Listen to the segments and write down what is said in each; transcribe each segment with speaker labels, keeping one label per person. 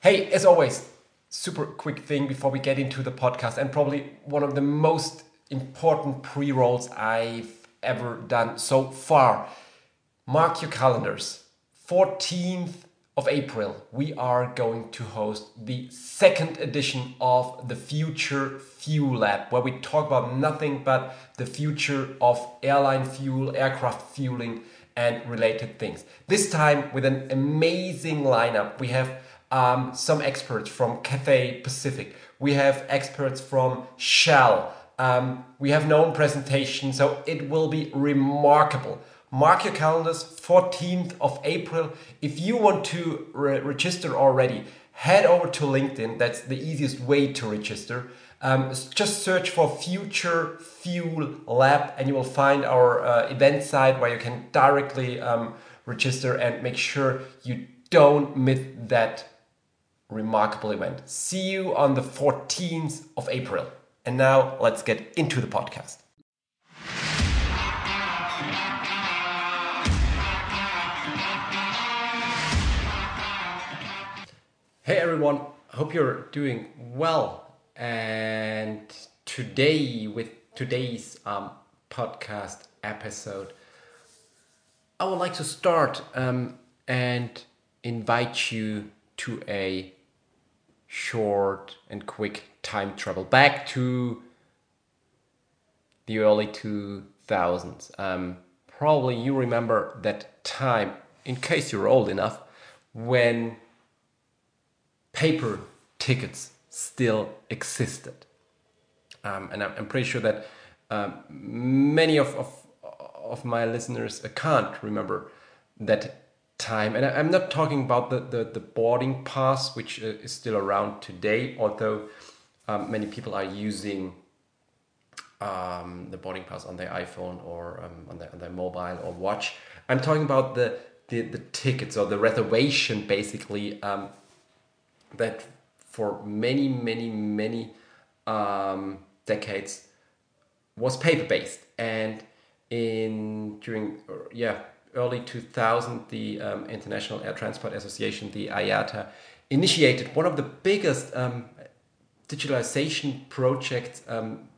Speaker 1: Hey, as always, super quick thing before we get into the podcast, and probably one of the most important pre rolls I've ever done so far. Mark your calendars. 14th of April, we are going to host the second edition of the Future Fuel Lab, where we talk about nothing but the future of airline fuel, aircraft fueling, and related things. This time with an amazing lineup. We have um, some experts from Cathay Pacific. We have experts from Shell. Um, we have known presentation, so it will be remarkable. Mark your calendars, 14th of April. If you want to re register already, head over to LinkedIn. That's the easiest way to register. Um, just search for Future Fuel Lab and you will find our uh, event site where you can directly um, register and make sure you don't miss that remarkable event. See you on the 14th of April. And now let's get into the podcast. Hey everyone, hope you're doing well. And today, with today's um, podcast episode, I would like to start um, and invite you to a short and quick time travel back to the early 2000s. Um, probably you remember that time, in case you're old enough, when paper tickets still existed. Um, and I'm, pretty sure that um, many of, of, of my listeners can't remember that time. And I'm not talking about the, the, the boarding pass, which uh, is still around today, although um, many people are using um, the boarding pass on their iPhone or um, on, their, on their mobile or watch. I'm talking about the, the, the tickets or the reservation basically um, that for many, many, many um, decades was paper based. And in during, yeah, early 2000, the um, International Air Transport Association, the IATA, initiated one of the biggest um, digitalization projects um,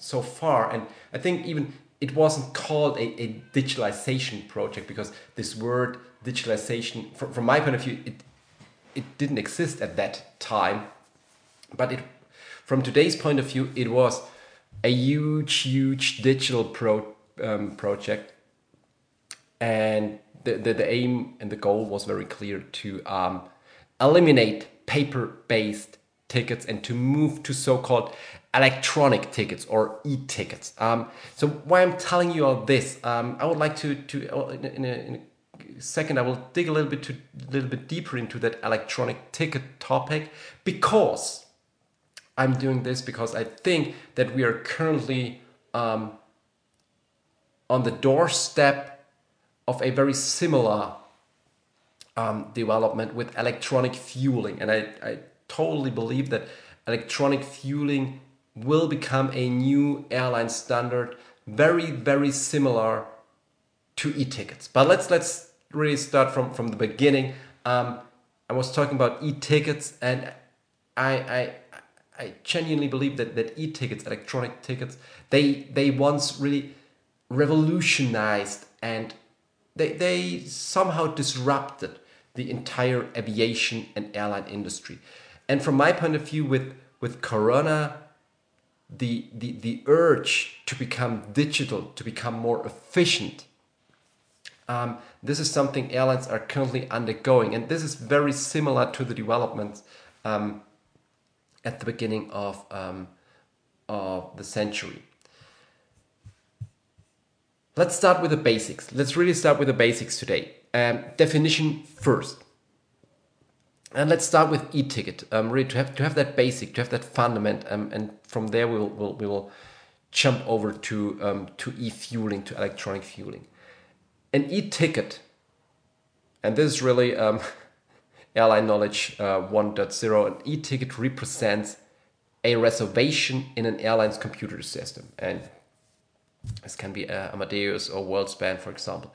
Speaker 1: so far. And I think even it wasn't called a, a digitalization project because this word digitalization, from, from my point of view, it, it didn't exist at that time. But it, from today's point of view, it was a huge, huge digital pro, um, project and the, the, the, aim and the goal was very clear to um, eliminate paper-based tickets and to move to so-called electronic tickets or e-tickets. Um, so why I'm telling you all this, um, I would like to to uh, in a, in, a, second I will dig a little bit to a little bit deeper into that electronic ticket topic because I'm doing this because I think that we are currently um, on the doorstep of a very similar um, development with electronic fueling. And I, I totally believe that electronic fueling will become a new airline standard, very, very similar to e-tickets. But let's let's really start from, from the beginning. Um, I was talking about e-tickets and I, I I genuinely believe that, that e-tickets, electronic tickets, they they once really revolutionized and they, they somehow disrupted the entire aviation and airline industry. And from my point of view, with, with Corona, the, the, the urge to become digital, to become more efficient, um, this is something airlines are currently undergoing. And this is very similar to the developments um, at the beginning of, um, of the century. Let's start with the basics. Let's really start with the basics today. Um, definition first. And let's start with e-ticket. Um, really to have to have that basic, to have that fundament, um, and from there we will we'll, we will jump over to um, to e-fueling, to electronic fueling. An e-ticket, and this is really um, airline knowledge uh, 1.0. An e-ticket represents a reservation in an airline's computer system, and this can be uh, Amadeus or Worldspan, for example.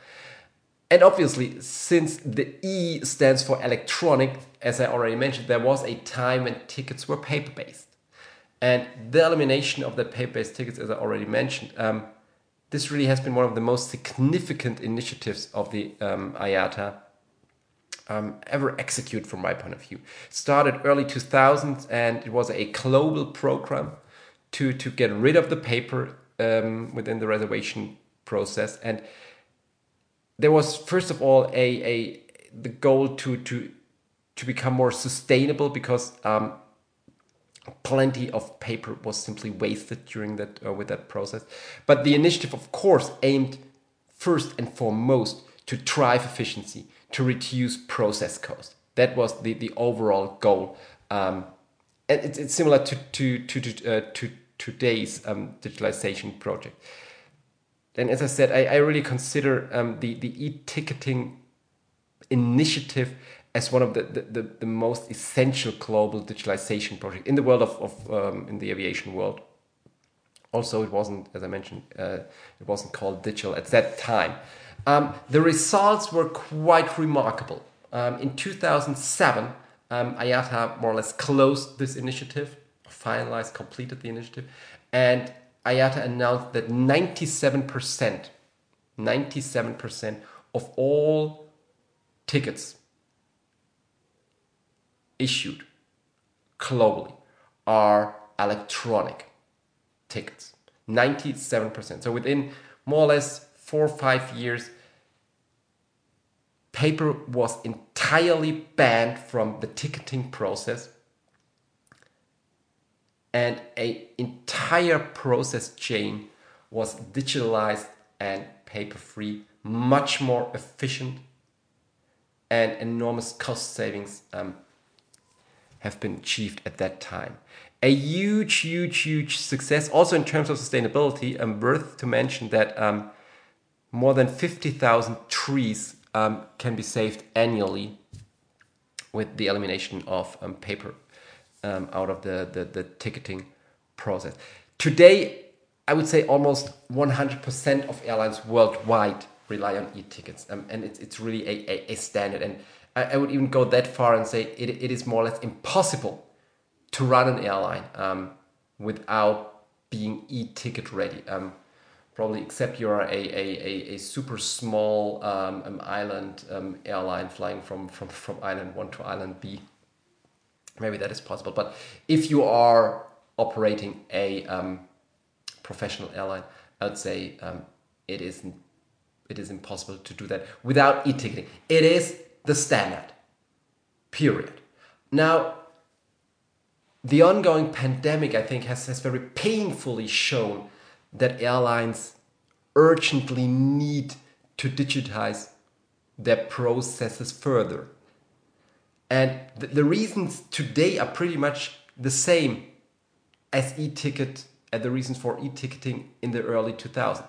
Speaker 1: and obviously, since the E stands for electronic, as I already mentioned, there was a time when tickets were paper based. And the elimination of the paper based tickets, as I already mentioned, um, this really has been one of the most significant initiatives of the um, IATA um, ever executed from my point of view. Started early 2000s and it was a global program to, to get rid of the paper um, within the reservation process. And there was, first of all, a, a the goal to, to, to become more sustainable because um, plenty of paper was simply wasted during that uh, with that process. But the initiative, of course, aimed first and foremost to drive efficiency, to reduce process cost. That was the, the overall goal. Um, and it's, it's similar to to to to, uh, to today's um, digitalization project. And as I said, I, I really consider um, the the e-ticketing initiative as one of the, the, the, most essential global digitalization project in the world of, of um, in the aviation world. Also, it wasn't, as I mentioned, uh, it wasn't called digital at that time. Um, the results were quite remarkable. Um, in 2007, um, IATA more or less closed this initiative, finalized, completed the initiative, and IATA announced that 97%, 97% of all tickets issued globally are electronic tickets. 97% so within more or less four or five years paper was entirely banned from the ticketing process and a entire process chain was digitalized and paper free much more efficient and enormous cost savings um, have been achieved at that time. A huge, huge, huge success. Also in terms of sustainability, um, worth to mention that um, more than 50,000 trees um, can be saved annually with the elimination of um, paper um, out of the, the, the ticketing process. Today, I would say almost 100% of airlines worldwide rely on e-tickets, um, and it's, it's really a, a, a standard. And I, I would even go that far and say it, it is more or less impossible to run an airline um, without being e-ticket ready. Um, probably except you're a, a, a, a super small um, um, island um, airline flying from, from, from island one to island B. Maybe that is possible. But if you are operating a um, professional airline, I would say um, it is it is impossible to do that without e-ticketing. It is the standard. Period. Now, the ongoing pandemic, I think, has, has very painfully shown that airlines urgently need to digitize their processes further. And the, the reasons today are pretty much the same as e-ticket and the reasons for e-ticketing in the early 2000s.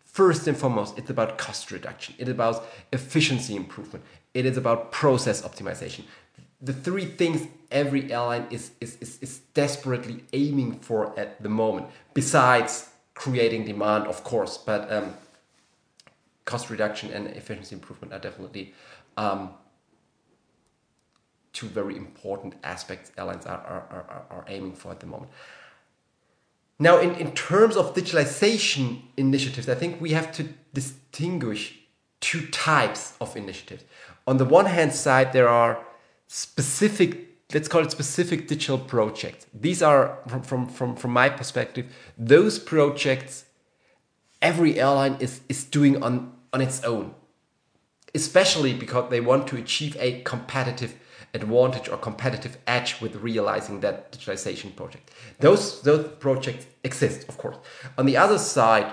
Speaker 1: First and foremost, it's about cost reduction. It's about efficiency improvement. It is about process optimization. The three things every airline is, is, is, is desperately aiming for at the moment, besides creating demand, of course, but um, cost reduction and efficiency improvement are definitely um, two very important aspects airlines are, are, are, are aiming for at the moment. Now, in, in terms of digitalization initiatives, I think we have to distinguish two types of initiatives on the one hand side, there are specific, let's call it specific digital projects. These are, from, from, from, my perspective, those projects every airline is, is doing on, on its own, especially because they want to achieve a competitive advantage or competitive edge with realizing that digitalization project. Those, those projects exist, of course. On the other side,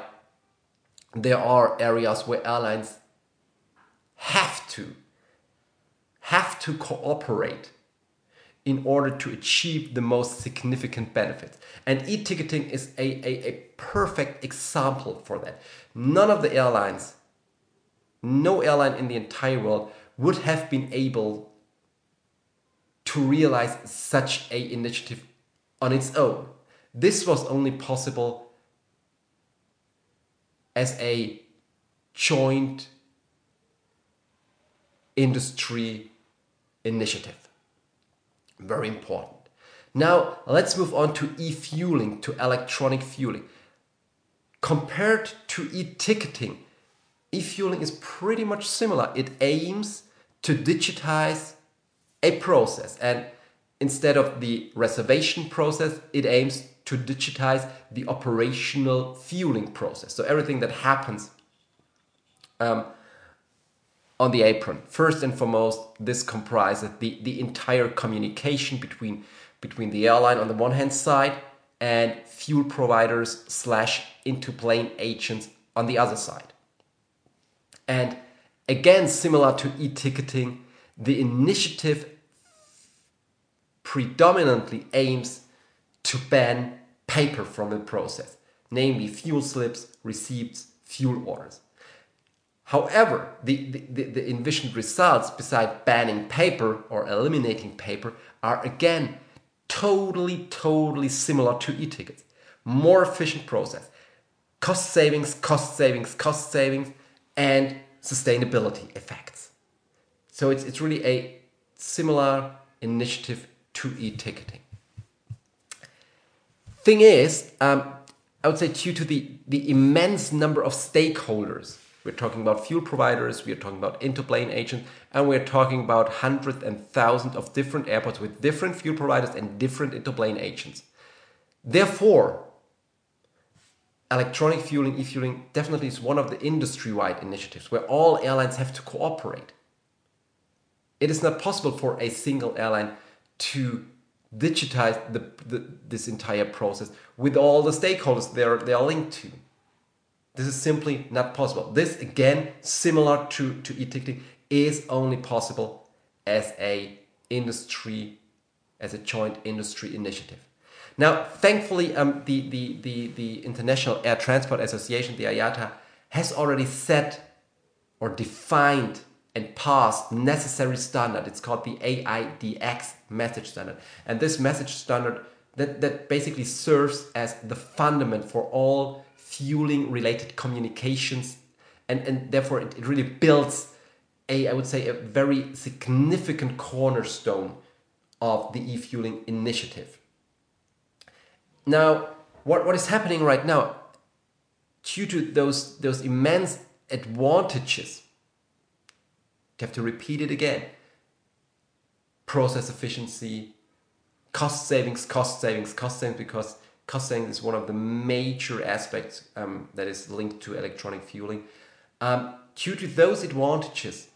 Speaker 1: there are areas where airlines have to have to cooperate in order to achieve the most significant benefits. And e-ticketing is a, a, a perfect example for that. None of the airlines, no airline in the entire world would have been able to realize such a initiative on its own. This was only possible as a joint industry initiative. Very important. Now, let's move on to e fueling, to electronic fueling. Compared to e ticketing, e fueling is pretty much similar. It aims to digitize a process, and instead of the reservation process, it aims to digitize the operational fueling process. So, everything that happens um, on the apron. First and foremost, this comprises the, the entire communication between, between the airline on the one hand side and fuel providers slash into plane agents on the other side. And again, similar to e-ticketing, the initiative predominantly aims to ban paper from the process, namely fuel slips, receipts, fuel orders. However, the, the, the, envisioned results, beside banning paper or eliminating paper, are again totally, totally similar to e tickets. More efficient process, cost savings, cost savings, cost savings, and sustainability effects. So it's, it's really a similar initiative to e ticketing. Thing is, um, I would say, due to the, the immense number of stakeholders we're talking about fuel providers, we are talking about interplane agents, and we're talking about hundreds and thousands of different airports with different fuel providers and different interplane agents. Therefore, electronic fueling, e-fueling definitely is one of the industry-wide initiatives where all airlines have to cooperate. It is not possible for a single airline to digitize the, the, this entire process with all the stakeholders they are, they are linked to. This is simply not possible. This, again, similar to, to e-ticketing, is only possible as a industry, as a joint industry initiative. Now, thankfully, um, the, the, the, the International Air Transport Association, the IATA, has already set or defined and passed necessary standard. It's called the AIDX message standard. And this message standard that, that basically serves as the fundament for all fueling related communications and, and therefore it, it really builds a i would say a very significant cornerstone of the e-fueling initiative now what, what is happening right now due to those those immense advantages you have to repeat it again process efficiency cost savings cost savings cost savings because cost savings is one of the major aspects um, that is linked to electronic fueling. Um, due to those advantages,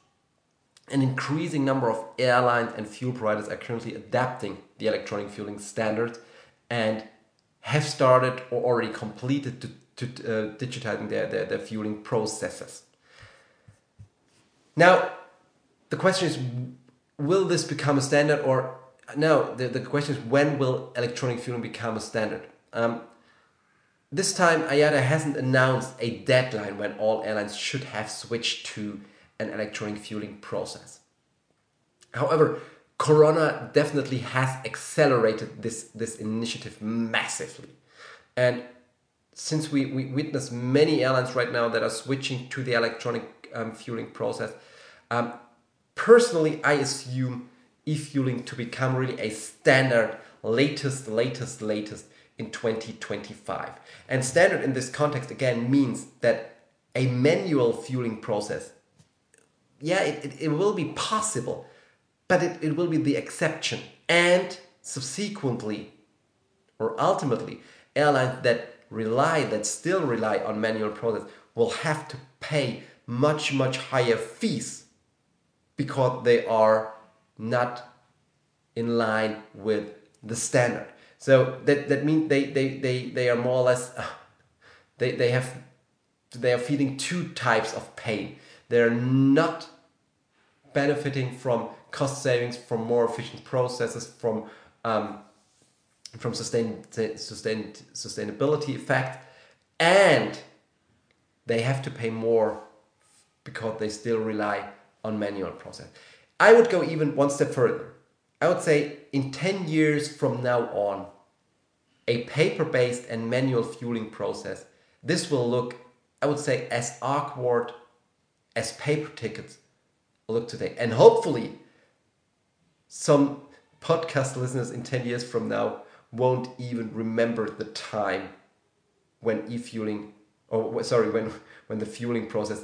Speaker 1: an increasing number of airlines and fuel providers are currently adapting the electronic fueling standard and have started or already completed to, to uh, digitizing their, their, their fueling processes. Now, the question is, will this become a standard or no, the, the question is when will electronic fueling become a standard? Um, this time, IATA hasn't announced a deadline when all airlines should have switched to an electronic fueling process. However, Corona definitely has accelerated this, this initiative massively. And since we, we witness many airlines right now that are switching to the electronic um, fueling process, um, personally, I assume e-fueling to become really a standard, latest, latest, latest in 2025. And standard in this context again means that a manual fueling process, yeah, it, it, it will be possible, but it, it will be the exception. And subsequently, or ultimately, airlines that rely, that still rely on manual process, will have to pay much, much higher fees because they are not in line with the standard. So that that means they they they they are more or less uh, they they have they are feeling two types of pain. They're not benefiting from cost savings, from more efficient processes, from um, from sustain, sustain, sustainability effect, and they have to pay more because they still rely on manual process. I would go even one step further. I would say in 10 years from now on, a paper-based and manual fueling process, this will look, I would say, as awkward as paper tickets look today. And hopefully, some podcast listeners in 10 years from now won't even remember the time when e-fueling or sorry when when the fueling process